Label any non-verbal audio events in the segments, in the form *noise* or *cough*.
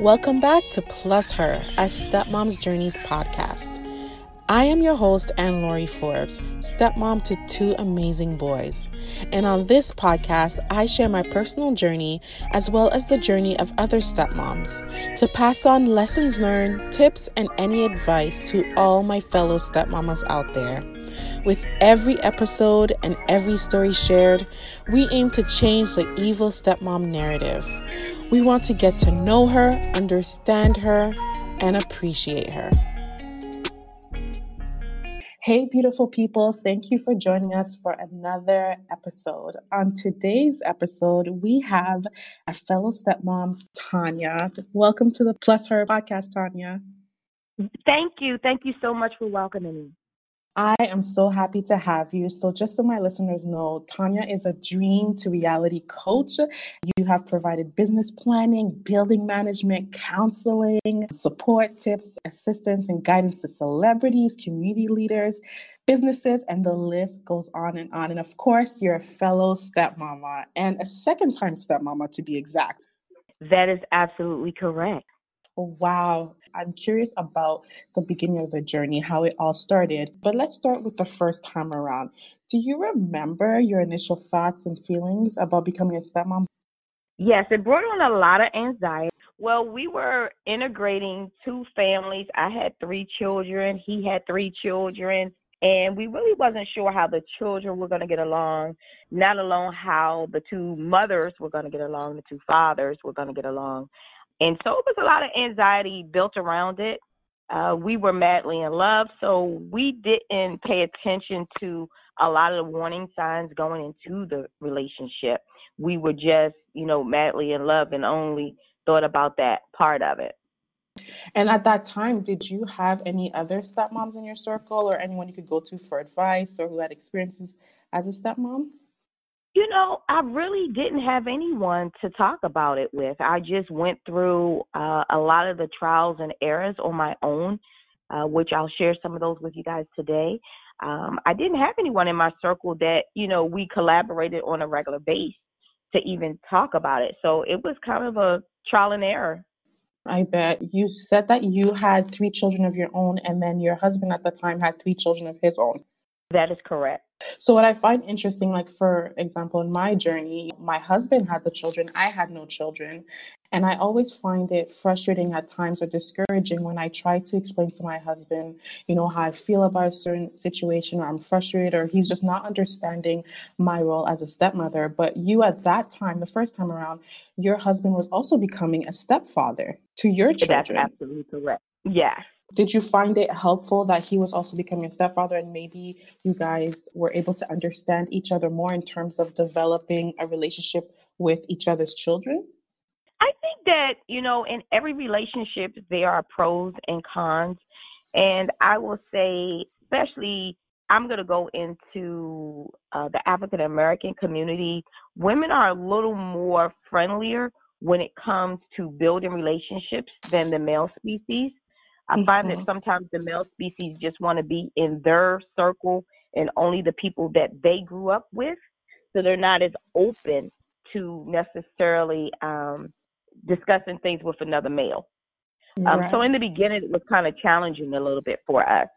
Welcome back to Plus Her, a Stepmom's Journeys podcast. I am your host, Anne Laurie Forbes, stepmom to two amazing boys. And on this podcast, I share my personal journey as well as the journey of other stepmoms to pass on lessons learned, tips, and any advice to all my fellow stepmamas out there. With every episode and every story shared, we aim to change the evil stepmom narrative. We want to get to know her, understand her, and appreciate her. Hey, beautiful people, thank you for joining us for another episode. On today's episode, we have a fellow stepmom, Tanya. Welcome to the Plus Her podcast, Tanya. Thank you. Thank you so much for welcoming me. I am so happy to have you. So, just so my listeners know, Tanya is a dream to reality coach. You have provided business planning, building management, counseling, support tips, assistance, and guidance to celebrities, community leaders, businesses, and the list goes on and on. And of course, you're a fellow stepmama and a second time stepmama to be exact. That is absolutely correct. Oh, wow. I'm curious about the beginning of the journey, how it all started. But let's start with the first time around. Do you remember your initial thoughts and feelings about becoming a stepmom? Yes, it brought on a lot of anxiety. Well, we were integrating two families. I had three children, he had three children, and we really wasn't sure how the children were going to get along, not alone how the two mothers were going to get along, the two fathers were going to get along. And so it was a lot of anxiety built around it. Uh, we were madly in love, so we didn't pay attention to a lot of the warning signs going into the relationship. We were just, you know, madly in love and only thought about that part of it. And at that time, did you have any other stepmoms in your circle or anyone you could go to for advice or who had experiences as a stepmom? You know, I really didn't have anyone to talk about it with. I just went through uh, a lot of the trials and errors on my own, uh, which I'll share some of those with you guys today. Um, I didn't have anyone in my circle that, you know, we collaborated on a regular base to even talk about it. So it was kind of a trial and error. I bet. You said that you had three children of your own, and then your husband at the time had three children of his own. That is correct. So, what I find interesting, like for example, in my journey, my husband had the children, I had no children. And I always find it frustrating at times or discouraging when I try to explain to my husband, you know, how I feel about a certain situation or I'm frustrated or he's just not understanding my role as a stepmother. But you, at that time, the first time around, your husband was also becoming a stepfather to your children. That's absolutely correct. Yes. Did you find it helpful that he was also becoming a stepfather and maybe you guys were able to understand each other more in terms of developing a relationship with each other's children? I think that, you know, in every relationship, there are pros and cons. And I will say, especially, I'm going to go into uh, the African American community. Women are a little more friendlier when it comes to building relationships than the male species. I find that sometimes the male species just want to be in their circle and only the people that they grew up with. So they're not as open to necessarily um, discussing things with another male. Um, right. So in the beginning, it was kind of challenging a little bit for us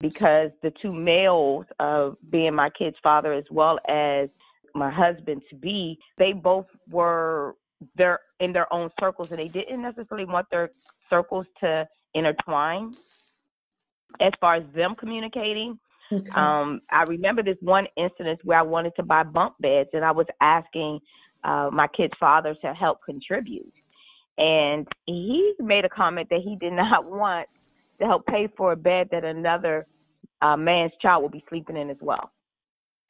because the two males, uh, being my kid's father as well as my husband to be, they both were their in their own circles, and they didn't necessarily want their circles to intertwined as far as them communicating. Okay. Um, I remember this one incident where I wanted to buy bunk beds and I was asking uh, my kid's father to help contribute. And he made a comment that he did *laughs* not want to help pay for a bed that another uh, man's child will be sleeping in as well.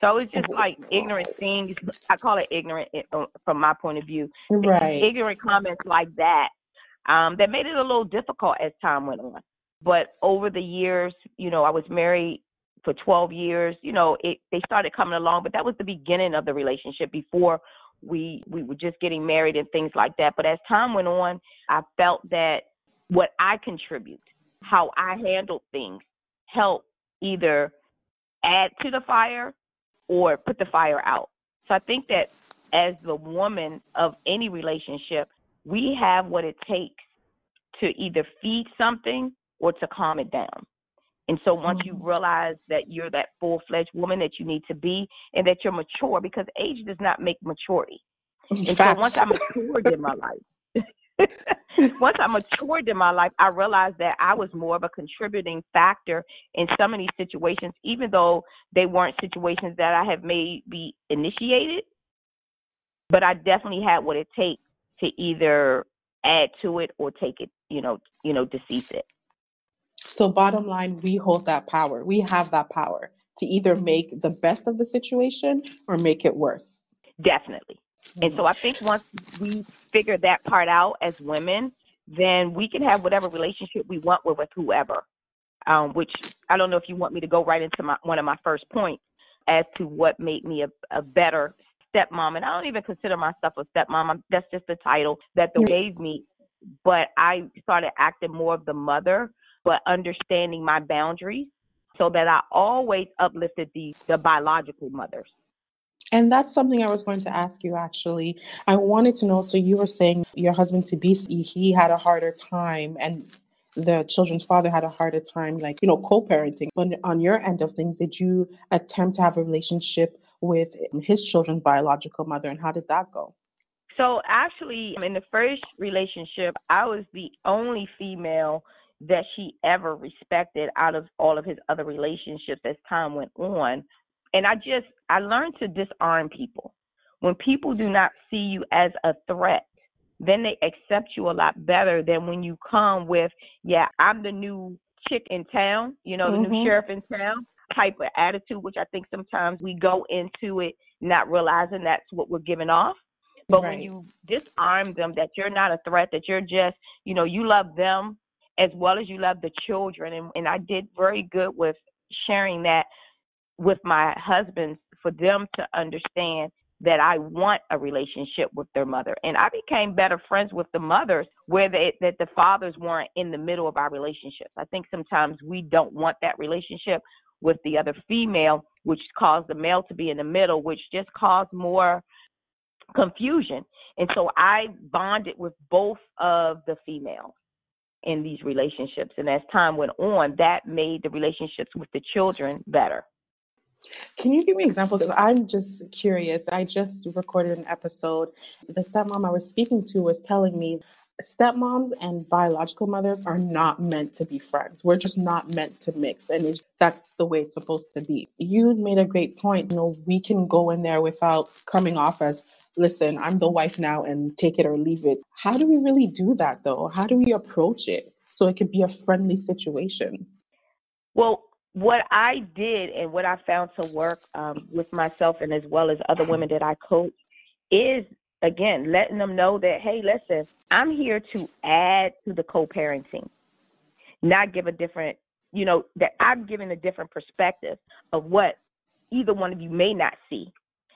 So it's just like ignorant things. I call it ignorant uh, from my point of view. Right. Ignorant comments like that um, that made it a little difficult as time went on. But over the years, you know, I was married for 12 years. You know, it they started coming along, but that was the beginning of the relationship before we we were just getting married and things like that. But as time went on, I felt that what I contribute, how I handled things, helped either add to the fire or put the fire out. So I think that as the woman of any relationship, we have what it takes to either feed something or to calm it down. And so once you realize that you're that full fledged woman that you need to be and that you're mature, because age does not make maturity. *laughs* And Facts. so once I matured in my life, *laughs* once I matured in my life, I realized that I was more of a contributing factor in some of these situations, even though they weren't situations that I have maybe initiated. But I definitely had what it takes to either add to it or take it, you know, you know, decease it. So bottom line, we hold that power. We have that power to either make the best of the situation or make it worse. Definitely. And so I think once we figure that part out as women, then we can have whatever relationship we want with, with whoever. Um, which I don't know if you want me to go right into my, one of my first points as to what made me a, a better stepmom. And I don't even consider myself a stepmom. I'm, that's just the title that they gave me. But I started acting more of the mother, but understanding my boundaries so that I always uplifted the, the biological mothers. And that's something I was going to ask you actually. I wanted to know so you were saying your husband to be he had a harder time and the children's father had a harder time like you know co-parenting but on your end of things did you attempt to have a relationship with his children's biological mother and how did that go so actually in the first relationship i was the only female that she ever respected out of all of his other relationships as time went on and I just I learned to disarm people. When people do not see you as a threat, then they accept you a lot better than when you come with, yeah, I'm the new chick in town, you know, the mm-hmm. new sheriff in town type of attitude, which I think sometimes we go into it not realizing that's what we're giving off. But right. when you disarm them that you're not a threat, that you're just, you know, you love them as well as you love the children. And, and I did very good with sharing that with my husband for them to understand that I want a relationship with their mother. And I became better friends with the mothers where they, that the fathers weren't in the middle of our relationships. I think sometimes we don't want that relationship with the other female, which caused the male to be in the middle, which just caused more confusion. And so I bonded with both of the females in these relationships. And as time went on, that made the relationships with the children better. Can you give me an example? Because I'm just curious. I just recorded an episode. The stepmom I was speaking to was telling me stepmoms and biological mothers are not meant to be friends. We're just not meant to mix. And that's the way it's supposed to be. You made a great point. You know, we can go in there without coming off as, listen, I'm the wife now and take it or leave it. How do we really do that though? How do we approach it so it could be a friendly situation? Well, what I did and what I found to work um, with myself and as well as other women that I coach is again letting them know that hey, listen, I'm here to add to the co-parenting, not give a different, you know, that I'm giving a different perspective of what either one of you may not see.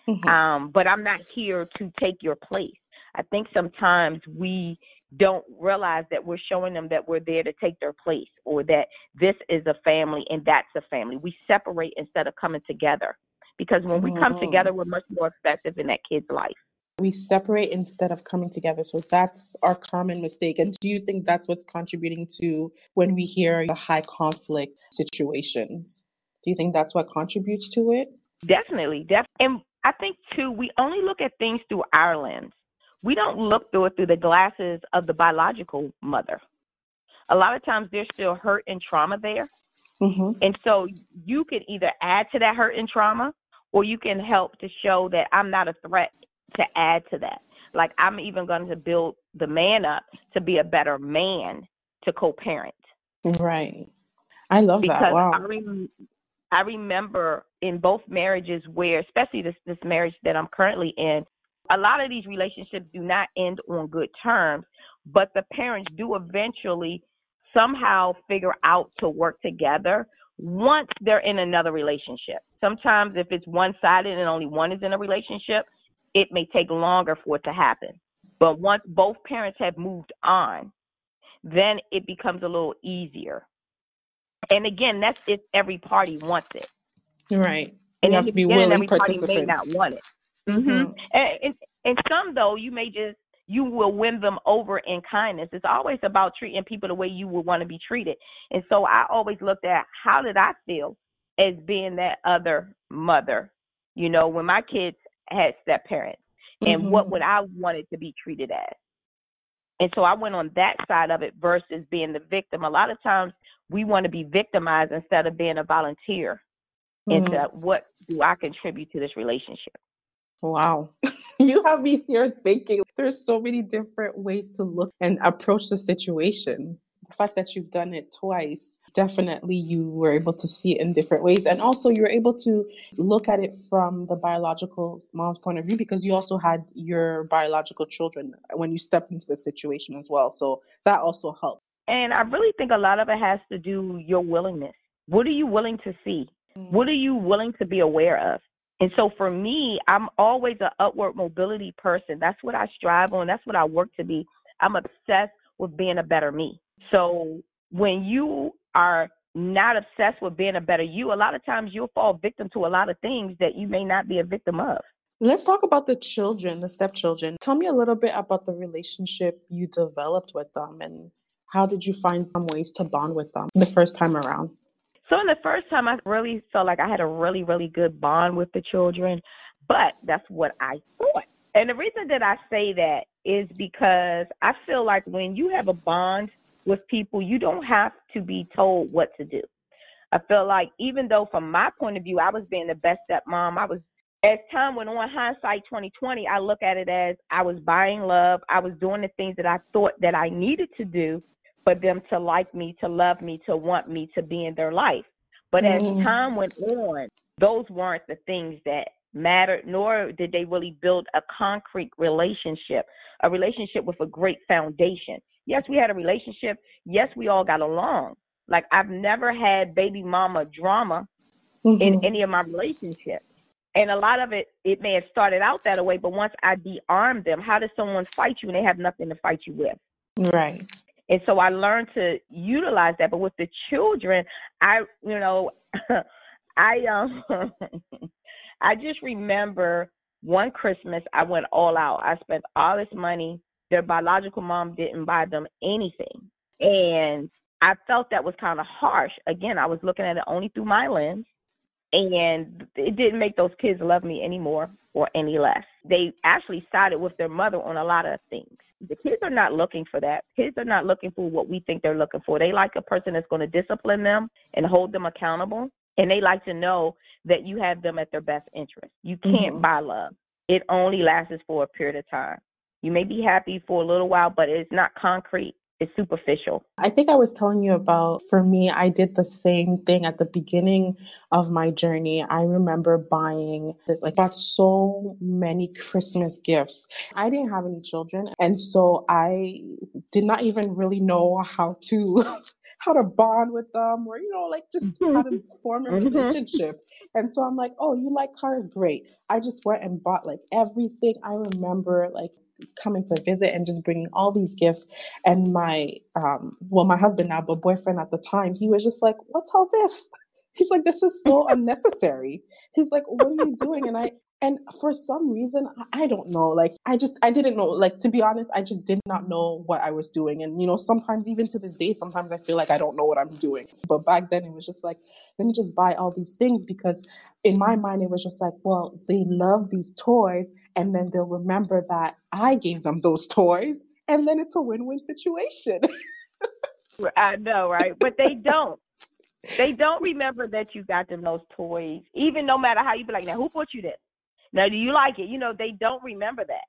Mm-hmm. Um, but I'm not here to take your place. I think sometimes we don't realize that we're showing them that we're there to take their place or that this is a family and that's a family. We separate instead of coming together because when we come together, we're much more effective in that kid's life. We separate instead of coming together. So that's our common mistake. And do you think that's what's contributing to when we hear the high conflict situations? Do you think that's what contributes to it? Definitely. Def- and I think, too, we only look at things through our lens we don't look through it through the glasses of the biological mother. A lot of times there's still hurt and trauma there. Mm-hmm. And so you can either add to that hurt and trauma or you can help to show that I'm not a threat to add to that. Like I'm even going to build the man up to be a better man to co-parent. Right. I love because that. Wow. I, rem- I remember in both marriages where, especially this this marriage that I'm currently in, a lot of these relationships do not end on good terms, but the parents do eventually somehow figure out to work together once they're in another relationship. Sometimes if it's one sided and only one is in a relationship, it may take longer for it to happen. But once both parents have moved on, then it becomes a little easier. And again, that's if every party wants it. Right. And you have to be willing every party may not want it. Mm-hmm. And, and, and some though you may just you will win them over in kindness. It's always about treating people the way you would want to be treated. And so I always looked at how did I feel as being that other mother, you know, when my kids had step parents, and mm-hmm. what would I wanted to be treated as. And so I went on that side of it versus being the victim. A lot of times we want to be victimized instead of being a volunteer mm-hmm. into what do I contribute to this relationship. Wow. *laughs* you have me here thinking there's so many different ways to look and approach the situation. The fact that you've done it twice, definitely you were able to see it in different ways. And also you were able to look at it from the biological mom's point of view because you also had your biological children when you stepped into the situation as well. So that also helped. And I really think a lot of it has to do your willingness. What are you willing to see? Mm. What are you willing to be aware of? And so for me, I'm always an upward mobility person. That's what I strive on. That's what I work to be. I'm obsessed with being a better me. So when you are not obsessed with being a better you, a lot of times you'll fall victim to a lot of things that you may not be a victim of. Let's talk about the children, the stepchildren. Tell me a little bit about the relationship you developed with them and how did you find some ways to bond with them the first time around? So in the first time, I really felt like I had a really, really good bond with the children, but that's what I thought. And the reason that I say that is because I feel like when you have a bond with people, you don't have to be told what to do. I feel like even though from my point of view, I was being the best stepmom, I was as time went on, hindsight 2020, I look at it as I was buying love. I was doing the things that I thought that I needed to do for them to like me, to love me, to want me to be in their life. But mm. as time went on, those weren't the things that mattered, nor did they really build a concrete relationship, a relationship with a great foundation. Yes, we had a relationship. Yes, we all got along. Like I've never had baby mama drama mm-hmm. in any of my relationships. And a lot of it, it may have started out that way, but once I de-armed them, how does someone fight you when they have nothing to fight you with? Right. And so I learned to utilize that. But with the children, I, you know, *laughs* I um, *laughs* I just remember one Christmas I went all out. I spent all this money. Their biological mom didn't buy them anything, and I felt that was kind of harsh. Again, I was looking at it only through my lens, and it didn't make those kids love me anymore or any less. They actually sided with their mother on a lot of things. The kids are not looking for that. Kids are not looking for what we think they're looking for. They like a person that's going to discipline them and hold them accountable. And they like to know that you have them at their best interest. You can't mm-hmm. buy love. It only lasts for a period of time. You may be happy for a little while, but it's not concrete is superficial. I think I was telling you about for me, I did the same thing at the beginning of my journey. I remember buying this, like, bought so many Christmas gifts. I didn't have any children, and so I did not even really know how to. *laughs* how to bond with them or you know like just how to *laughs* form a mm-hmm. relationship and so i'm like oh you like cars great i just went and bought like everything i remember like coming to visit and just bringing all these gifts. And my, um, well, my husband now, but boyfriend at the time, he was just like, "What's all this?" *laughs* He's like, "This is so unnecessary." He's like, "What are you doing?" And I, and for some reason i don't know like i just i didn't know like to be honest i just did not know what i was doing. And you know sometimes even to this day sometimes i feel like i don't know what i'm doing. But back then it was just like let me just buy all these things because in my mind it was just like well they love these toys and then they'll remember that i gave them those toys. And then it's a win-win situation. *laughs* I know right? But they don't. They don't remember that you got them those toys even no matter how you be like now who bought you this now, do you like it? You know, they don't remember that.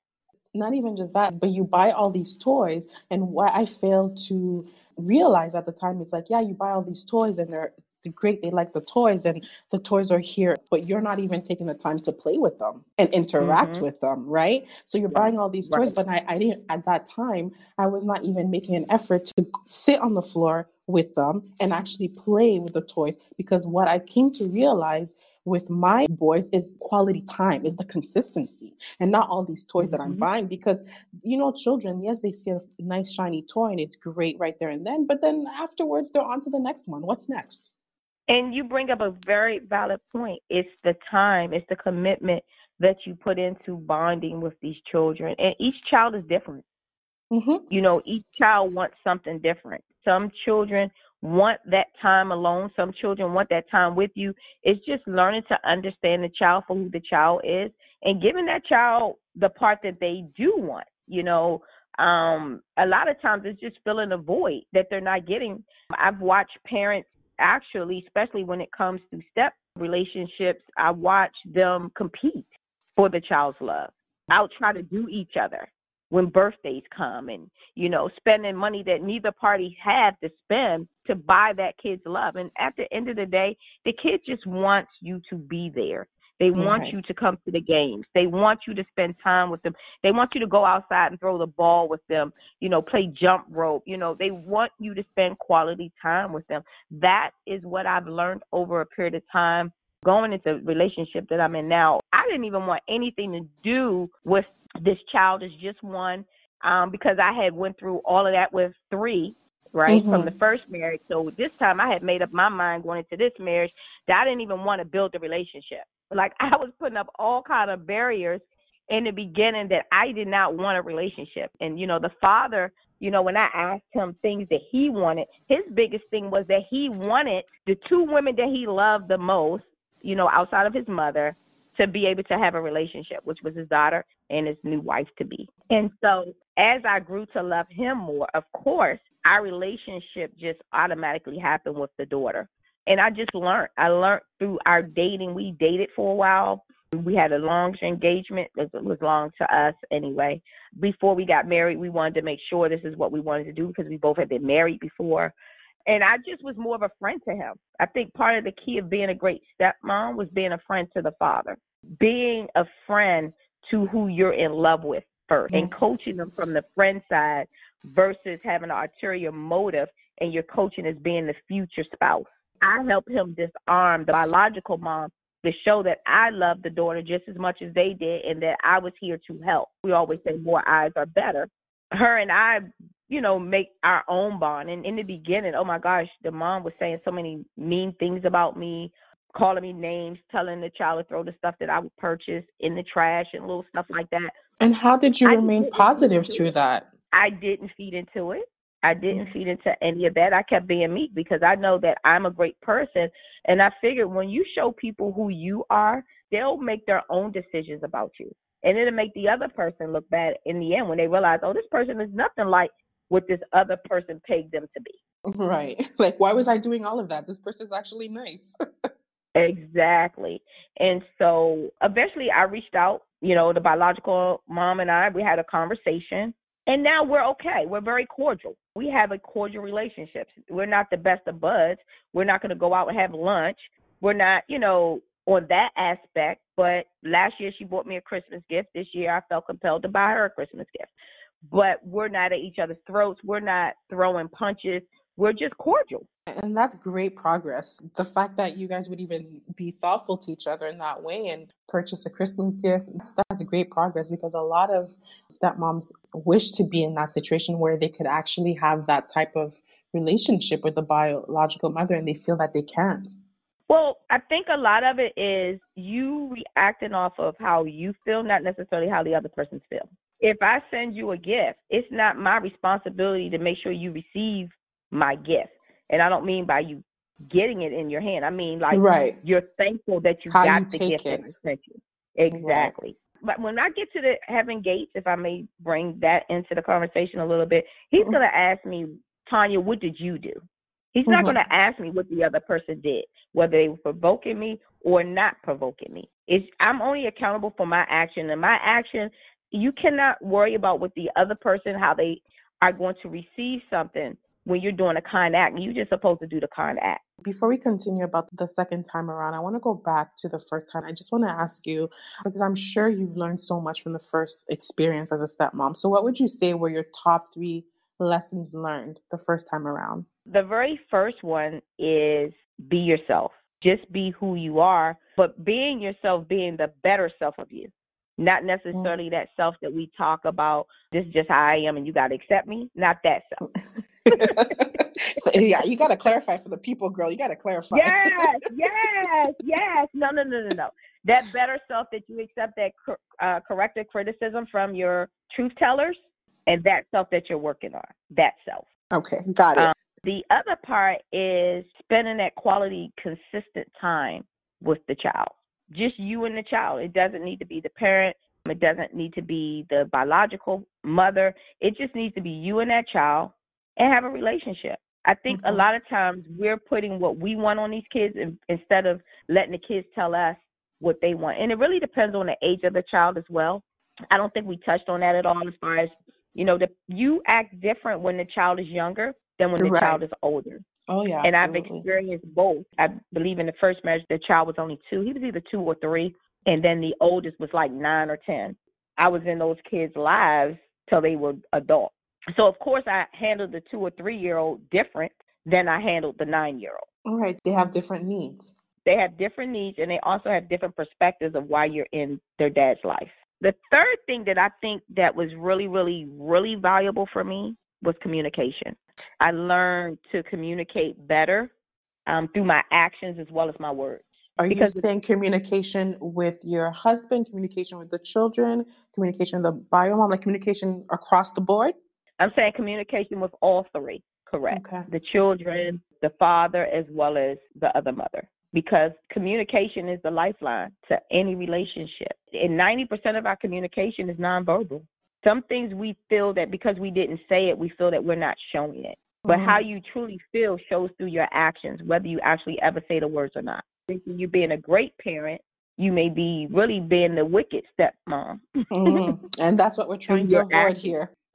Not even just that, but you buy all these toys. And what I failed to realize at the time is like, yeah, you buy all these toys and they're great. They like the toys and the toys are here, but you're not even taking the time to play with them and interact mm-hmm. with them, right? So you're buying all these toys, right. but I, I didn't, at that time, I was not even making an effort to sit on the floor with them and actually play with the toys because what I came to realize with my boys is quality time, is the consistency, and not all these toys that I'm mm-hmm. buying. Because, you know, children, yes, they see a nice, shiny toy and it's great right there and then, but then afterwards they're on to the next one. What's next? And you bring up a very valid point. It's the time, it's the commitment that you put into bonding with these children. And each child is different. Mm-hmm. You know, each child wants something different. Some children want that time alone. Some children want that time with you. It's just learning to understand the child for who the child is and giving that child the part that they do want. You know, um, a lot of times it's just filling a void that they're not getting. I've watched parents actually, especially when it comes to step relationships, I watch them compete for the child's love. I'll try to do each other when birthdays come and you know spending money that neither party have to spend to buy that kid's love. And at the end of the day the kid just wants you to be there. They want you to come to the games. They want you to spend time with them. They want you to go outside and throw the ball with them you know play jump rope. You know they want you to spend quality time with them. That is what i've learned over a period of time going into the relationship that i'm in now. I didn't even want anything to do with this child is just one um, because I had went through all of that with three, right, mm-hmm. from the first marriage. So this time I had made up my mind going into this marriage that I didn't even want to build a relationship. Like *laughs* I was putting up all kind of barriers in the beginning that I did not want a relationship. And you know, the father, you know, when I asked him things that he wanted, his biggest thing was that he wanted the two women that he loved the most, you know, outside of his mother, to be able to have a relationship, which was his daughter and his new wife to be. And so as I grew to love him more, of course, our relationship just automatically happened with the daughter. And I just learned. I learned through our dating. We dated for a while. We had a long engagement. It was long to us anyway. Before we got married, we wanted to make sure this is what we wanted to do because we both had been married before. And I just was more of a friend to him. I think part of the key of being a great stepmom was being a friend to the father, being a friend to who you're in love with 1st mm-hmm. and coaching them from the friend side versus having an ulterior motive and your coaching as being the future spouse. I helped him disarm the biological mom to show that I love the daughter just as much as they did and that I was here to help. We always say more eyes are better. Her and I, you know, make our own bond. And in the beginning, oh my gosh, the mom was saying so many mean things about me, calling me names, telling the child to throw the stuff that I would purchase in the trash and little stuff like that. And how did you I remain positive through that? I didn't feed into it. I mm-hmm. didn't feed into any of that. I kept being meek because I know that I'm a great person. And I figured when you show people who you are, they'll make their own decisions about you. And it'll make the other person look bad in the end when they realize, oh, this person is nothing like what this other person paid them to be. Right. *laughs* Like, why was I doing all of that? This person's actually nice. *laughs* Exactly. And so eventually I reached out, you know, the biological mom and I, we had a conversation. And now we're okay. We're very cordial. We have a cordial relationship. We're not the best of buds. We're not going to go out and have lunch. We're not, you know, on that aspect. But last year she bought me a Christmas gift. This year I felt compelled to buy her a Christmas gift. But we're not at each other's throats. We're not throwing punches we're just cordial. And that's great progress. The fact that you guys would even be thoughtful to each other in that way and purchase a Christmas gift, that's, great progress because a lot of stepmoms wish to be in that situation where they could actually have that type of relationship with the biological mother and they feel that they can't. Well, I think a lot of it is you reacting off of how you feel, not necessarily how the other person feels. If I send you a gift, it's not my responsibility to make sure you receive my gift. And I don't mean by you getting it in your hand. I mean like right. you're thankful that you How got you the gift it. that I sent you. Exactly. Right. But when I get to the Heaven Gates, if I may bring that into the conversation a little bit, he's mm-hmm. gonna ask me, Tanya, what did you do? He's mm-hmm. not gonna ask me what the other person did, whether they were provoking me or not provoking me. It's I'm only accountable for my action and my action you cannot worry about what the other person how they are going to receive something when you're doing a kind act. You're just supposed to do the kind act. Before we continue about the second time around, I want to go back to the first time. I just want to ask you, because I'm sure you've learned so much from the first experience as a stepmom. So, what would you say were your top three lessons learned the first time around? The very first one is be yourself. Just be who you are, but being yourself, being the better self of you not mm. necessarily that self that we talk about this is just how i am and you got to accept me not that self *laughs* yeah, you got to clarify for the people, girl. You got to clarify. Yes, *laughs* yes, yes. No, no, no, no, no. That better self that you accept that uh, corrective criticism from your truth tellers. And that self that you're working on, that self. Okay, got it. Um, the other part is spending that quality, consistent time with the child. Just you and the child. It doesn't need to be the parent. It doesn't need to be the biological mother. It just needs to be you and that child and have a relationship. I think mm-hmm. a lot of times we're putting what we want on these kids instead of letting the kids tell us what they want. And it really depends on the age of the child as well. I don't think we touched on that at all as far as, you know, the, you act different when the child is younger than when the right. child is older. Oh yeah. And absolutely. I've experienced both. I believe in the first marriage the child was only two. He was either two or three. And then the oldest was like nine or ten. I was in those kids' lives till they were adults. So of course I handled the two or three year old different than I handled the nine year old. All right. They have different needs. They have different needs and they also have different perspectives of why you're in their dad's life. The third thing that I think that was really, really, really valuable for me was communication. I learned to communicate better um, through my actions as well as my words. Are because you saying communication with your husband, communication with the children, communication with the bio mom, like communication across the board? I'm saying communication with all three, correct. Okay. The children, the father, as well as the other mother. Because communication is the lifeline to any relationship. And 90% of our communication is nonverbal. Some things we feel that because we didn't say it, we feel that we're not showing it. But mm-hmm. how you truly feel shows through your actions, whether you actually ever say the words or not. Thinking you're being a great parent, you may be really being the wicked stepmom. mm-hmm. *laughs* And that's what we're trying to avoid actions. here. *laughs*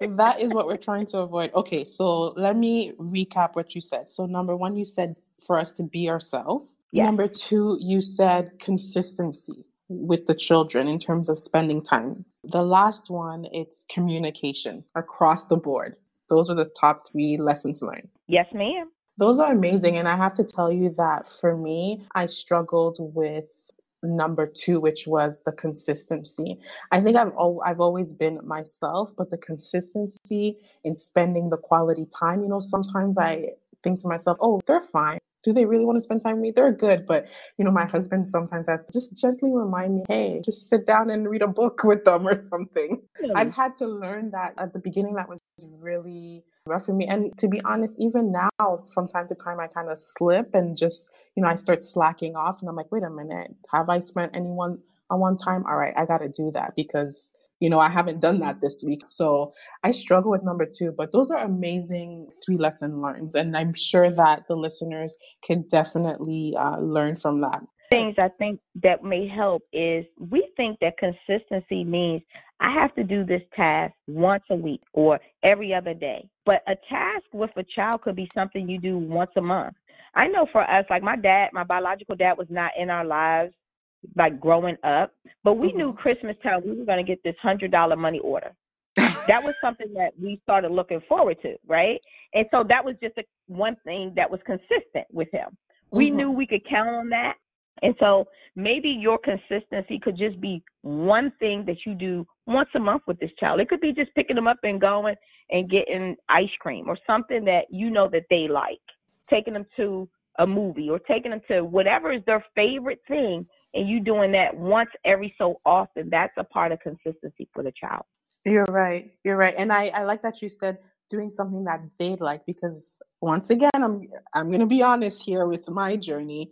that is what we're trying to avoid. Okay, so let me recap what you said. So, number one, you said for us to be ourselves. Yes. Number two, you said consistency with the children in terms of spending time. The last one, it's communication across the board. Those are the top three lessons learned. Yes, ma'am. Those are amazing. And I have to tell you that for me, I struggled with number two, which was the consistency. I think I've al- I've always been myself, but the consistency in spending the quality time. You know, sometimes I think to myself, "Oh, they're fine. Do they really want to spend time with me? They're good." But you know, my husband sometimes has to just gently remind me, "Hey, just sit down and read a book *laughs* with them or something." I've had to learn that at the beginning. That was really rough for me. And to be honest, even now, from time to time, I kind of slip and just, you know, I start slacking off and I'm like, wait a minute, have I spent anyone on one time? All right, I got to do that because, you know, I haven't done that this week. So I struggle with number two, but those are amazing three lesson learned. And I'm sure that the listeners can definitely uh, learn from that things I think that may help is we think that consistency means I have to do this task once a week or every other day. But a task with a child could be something you do once a month. I know for us, like my dad, my biological dad was not in our lives like growing up, but we mm-hmm. knew Christmas time we were going to get this hundred dollar money order. *laughs* that was something that we started looking forward to, right? And so that was just a, one thing that was consistent with him. We mm-hmm. knew we could count on that and so maybe your consistency could just be one thing that you do once a month with this child. It could be just picking them up and going and getting ice cream or something that you know that they like, taking them to a movie or taking them to whatever is their favorite thing and you doing that once every so often. That's a part of consistency for the child. You're right. You're right. And I, I like that you said doing something that they like because once again i'm i'm going to be honest here with my journey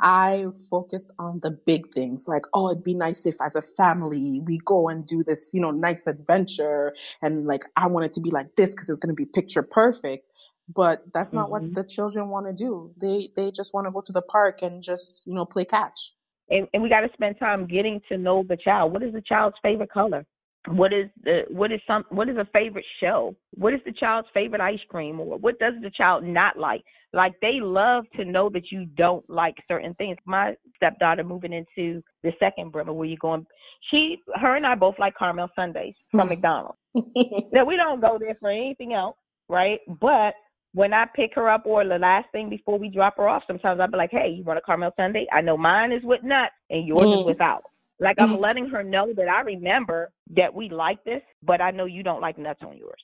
i focused on the big things like oh it'd be nice if as a family we go and do this you know nice adventure and like i want it to be like this because it's going to be picture perfect but that's not mm-hmm. what the children want to do they they just want to go to the park and just you know play catch and, and we got to spend time getting to know the child. What is the child's favorite color? What is the what is some what is a favorite show? What is the child's favorite ice cream? Or what does the child not like? Like they love to know that you don't like certain things. My stepdaughter moving into the second Bremer where you going she her and i both like caramel sundaes from *laughs* mcdonald's. *laughs* Now we don't go there for anything else right? But when I pick her up or the last thing before we drop her off, sometimes I'll be like, Hey, you want a caramel sundae? I know mine is with nuts and yours mm. is without. Like I'm letting her know that I remember that we like this, but I know you don't like nuts on yours.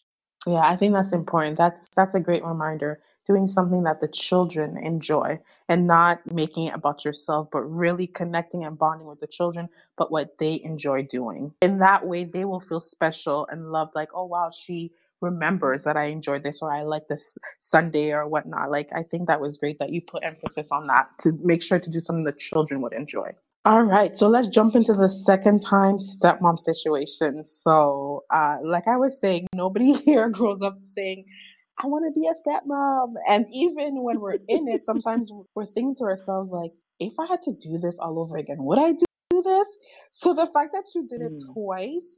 Yeah, I think that's important. That's that's a great reminder. Doing something that the children enjoy and not making it about yourself, but really connecting and bonding with the children, but what they enjoy doing. In that way, they will feel special and loved, like, oh wow, she remembers that I enjoyed this or I like this sundae or whatnot. Like I think that was great that you put emphasis on that to make sure to do something the children would enjoy. All right, so let's jump into the second time stepmom situation. So, uh, like I was saying, nobody *laughs* here grows up saying, I want to be a stepmom. And even when we're in it, sometimes we're thinking to ourselves, like, if I had to do this all over again, would I do this? So the fact that you did it mm. twice,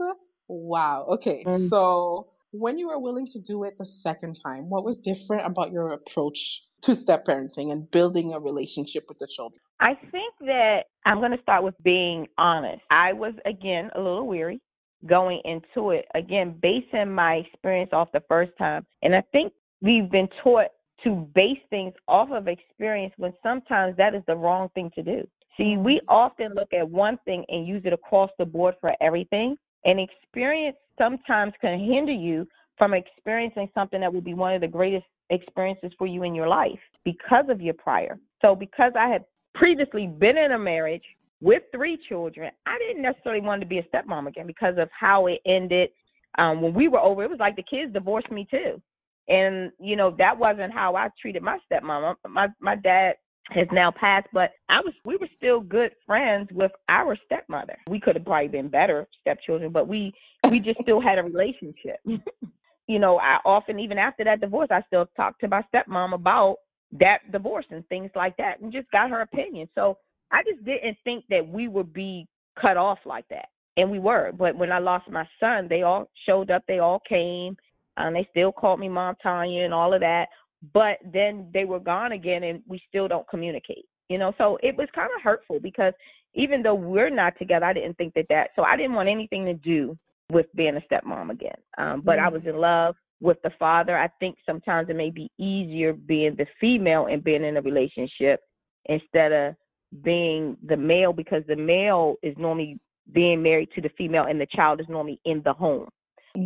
wow. Okay, mm. so when you were willing to do it the second time, what was different about your approach to step parenting and building a relationship with the children? I think that I'm going to start with being honest. I was, again, a little weary going into it, again, basing my experience off the first time. And I think we've been taught to base things off of experience when sometimes that is the wrong thing to do. See, we mm-hmm. often look at one thing and use it across the board for everything. And experience sometimes can hinder you from experiencing something that will be one of the greatest experiences for you in your life because of your prior. So, because I had previously been in a marriage with three children, I didn't necessarily want to be a stepmom again because of how it ended. Um, when we were over, it was like the kids divorced me too. And, you know, that wasn't how I treated my stepmom. My my dad has now passed, but I was we were still good friends with our stepmother. We could have probably been better stepchildren, but we we just still had a relationship. *laughs* you know, I often even after that divorce, I still talked to my stepmom about that divorce and things like that, and just got her opinion. So I just didn't think that we would be cut off like that, and we were. But when I lost my son, they all showed up. They all came. and they still called me Mom Tanya and all of that but then they were gone again and we still don't communicate you know so it was kind of hurtful because even though we're not together i didn't think that that so i didn't want anything to do with being a stepmom again um but mm-hmm. i was in love with the father i think sometimes it may be easier being the female and being in a relationship instead of being the male because the male is normally being married to the female and the child is normally in the home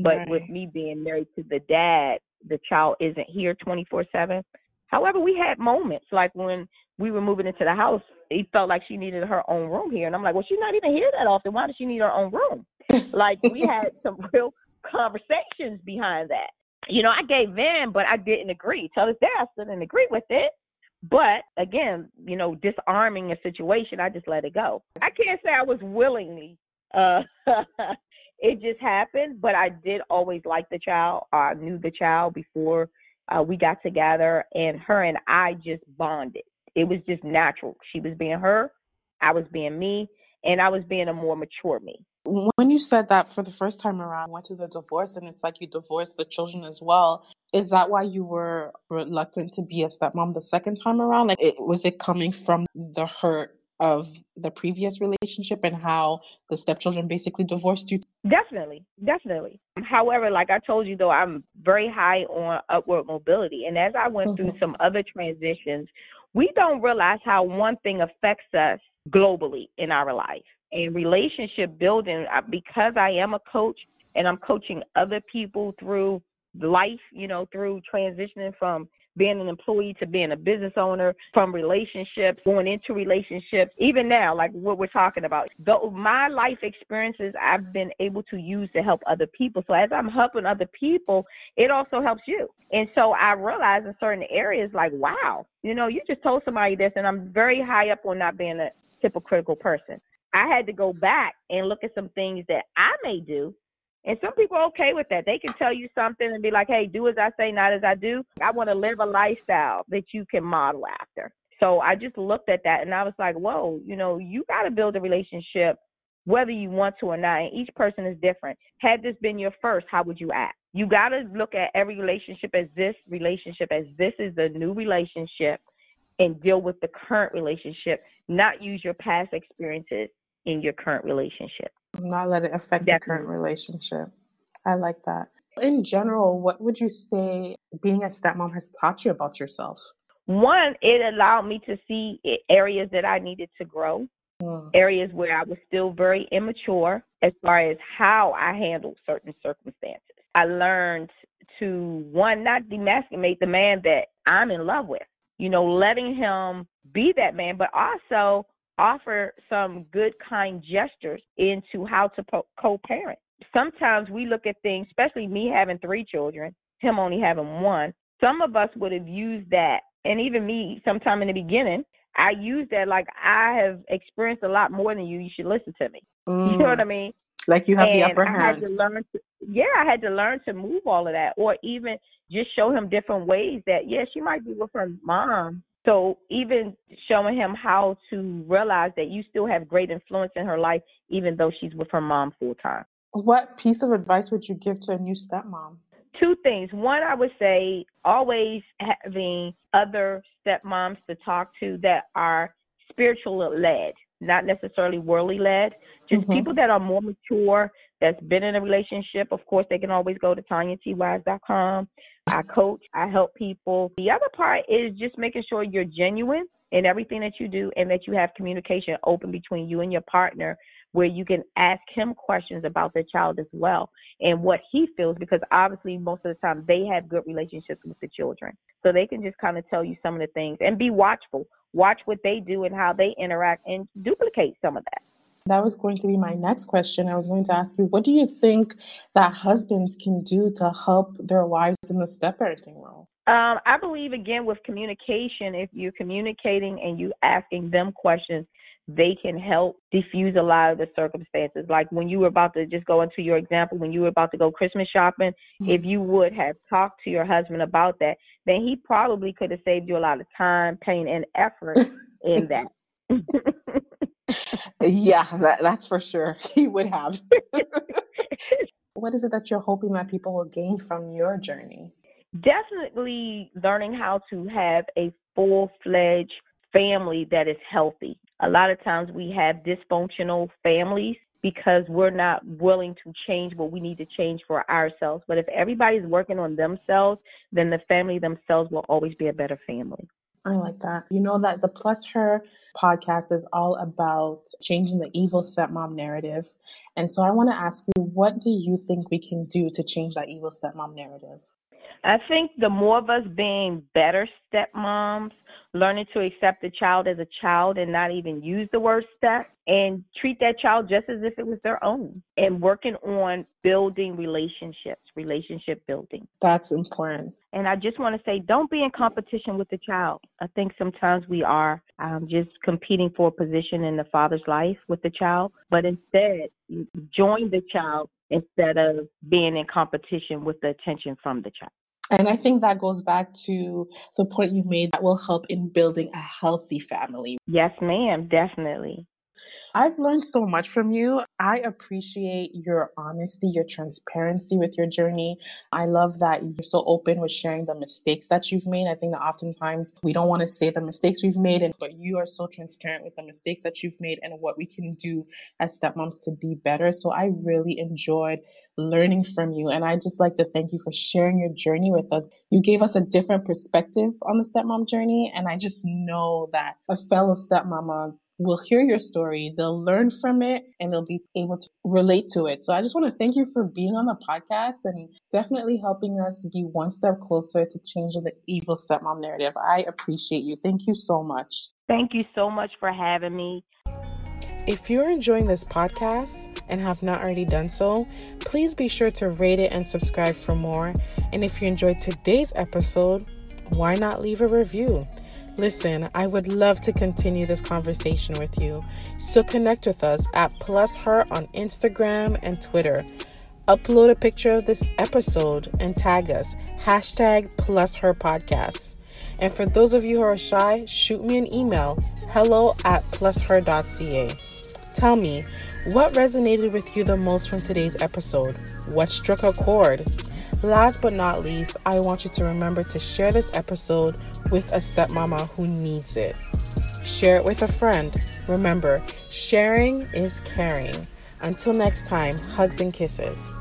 but right. with me being married to the dad the child isn't here 24 7. However, we had moments like when we were moving into the house, it felt like she needed her own room here. And I'm like, well, she's not even here that often. Why does she need her own room? like, we had *laughs* some real conversations behind that. You know, I gave in, but I didn't agree. Tell us day, I still didn't agree with it. But again, you know, disarming a situation, I just let it go. I can't say I was willingly uh *laughs* it just happened. But I did always like the child. I knew the child before uh, we got together, and her and I just bonded. It was just natural. She was being her, I was being me, and I was being a more mature me. When you said that for the first time around, went to the divorce, and it's like you divorced the children as well. Is that why you were reluctant to be a stepmom the second time around? Like, it, was it coming from the hurt of the previous relationship and how the stepchildren basically divorced you? Definitely, definitely. However, like I told you though, I'm very high on upward mobility. And as I went mm-hmm. through some other transitions, we don't realize how one thing affects us globally in our life. And relationship building, because I am a coach and I'm coaching other people through life, you know, through transitioning from being an employee to being a business owner, from relationships, going into relationships, even now, like what we're talking about. The, my life experiences I've been able to use to help other people. So as I'm helping other people, it also helps you. And so I realize in certain areas, like, wow, you know, you just told somebody this, and I'm very high up on not being a hypocritical person. I had to go back and look at some things that I may do and some people are okay with that. They can tell you something and be like, hey, do as I say, not as I do. I want to live a lifestyle that you can model after. So I just looked at that and I was like, whoa, you know, you got to build a relationship whether you want to or not. And each person is different. Had this been your first, how would you act? You got to look at every relationship as this relationship, as this is a new relationship and deal with the current relationship, not use your past experiences in your current relationship. Not let it affect Definitely. the current relationship. I like that. In general, what would you say being a stepmom has taught you about yourself? One, it allowed me to see areas that I needed to grow, mm. areas where I was still very immature as far as how I handled certain circumstances. I learned to one not demasculate the man that I'm in love with. You know, letting him be that man, but also offer some good kind gestures into how to co-parent. Sometimes we look at things, especially me having three children, him only having one. Some of us would have used that, and even me, sometime in the beginning, I used that like I have experienced a lot more than you. You should listen to me. Mm. *laughs* You know what I mean? Like you have and the upper hand. I had to learn to, yeah, I had to learn to move all of that, or even just show him different ways that yeah, she might be with her mom. So even showing him how to realize that you still have great influence in her life, even though she's with her mom full time. What piece of advice would you give to a new stepmom? Two things. One, I would say always having other stepmoms to talk to that are spiritual led not necessarily worldly led, just mm-hmm. people that are more mature, that's been in a relationship. Of course, they can always go to TanyaTWise.com. I coach, I help people. The other part is just making sure you're genuine in everything that you do and that you have communication open between you and your partner where you can ask him questions about the child as well and what he feels because obviously most of the time they have good relationships with the children. So they can just kind of tell you some of the things and be watchful. Watch what they do and how they interact and duplicate some of that. That was going to be my next question. I was going to ask you, what do you think that husbands can do to help their wives in the step parenting role? Um, I believe again with communication, if you're communicating and you asking them questions, they can help diffuse a lot of the circumstances. Like when you were about to just go into your example, when you were about to go Christmas shopping, mm-hmm. if you would have talked to your husband about that, then he probably could have saved you a lot of time, pain, and effort *laughs* in that. *laughs* yeah, that, that's for sure. *laughs* He would have. *laughs* what is it that you're hoping that people will gain from your journey? Definitely learning how to have a full fledged family that is healthy. A lot of times we have dysfunctional families because we're not willing to change what we need to change for ourselves. But if everybody's working on themselves, then the family themselves will always be a better family. I like that. You know that the Plus Her podcast is all about changing the evil stepmom narrative. And so I want to ask you, what do you think we can do to change that evil stepmom narrative? I think the more of us being better stepmoms, learning to accept the child as a child and not even use the word step and treat that child just as if it was their own and working on building relationships, relationship building. That's important. And I just want to say, don't be in competition with the child. I think sometimes we are um, just competing for a position in the father's life with the child, but instead, join the child instead of being in competition with the attention from the child. And I think that goes back to the point you made that will help in building a healthy family. Yes, ma'am, definitely. I've learned so much from you. I appreciate your honesty, your transparency with your journey. I love that you're so open with sharing the mistakes that you've made. I think that oftentimes we don't want to say the mistakes we've made, and, but you are so transparent with the mistakes that you've made and what we can do as stepmoms to be better. So I really enjoyed learning from you. And I just like to thank you for sharing your journey with us. You gave us a different perspective on the stepmom journey. And I just know that a fellow stepmama will hear your story, they'll learn from it, and they'll be able to relate to it. So I just want to thank you for being on the podcast and definitely helping us be one step closer to changing the evil stepmom narrative. I appreciate you. Thank you so much. Thank you so much for having me. If you're enjoying this podcast and have not already done so, please be sure to rate it and subscribe for more. And if you enjoyed today's episode, why not leave a review? Listen, I would love to continue this conversation with you. So connect with us at Plus Her on Instagram and Twitter. Upload a picture of this episode and tag us. Hashtag Plus Her Podcasts. And for those of you who are shy, shoot me an email hello at plusher.ca. Tell me, what resonated with you the most from today's episode? What struck a chord? Last but not least, I want you to remember to share this episode with a stepmama who needs it. Share it with a friend. Remember, sharing is caring. Until next time, hugs and kisses.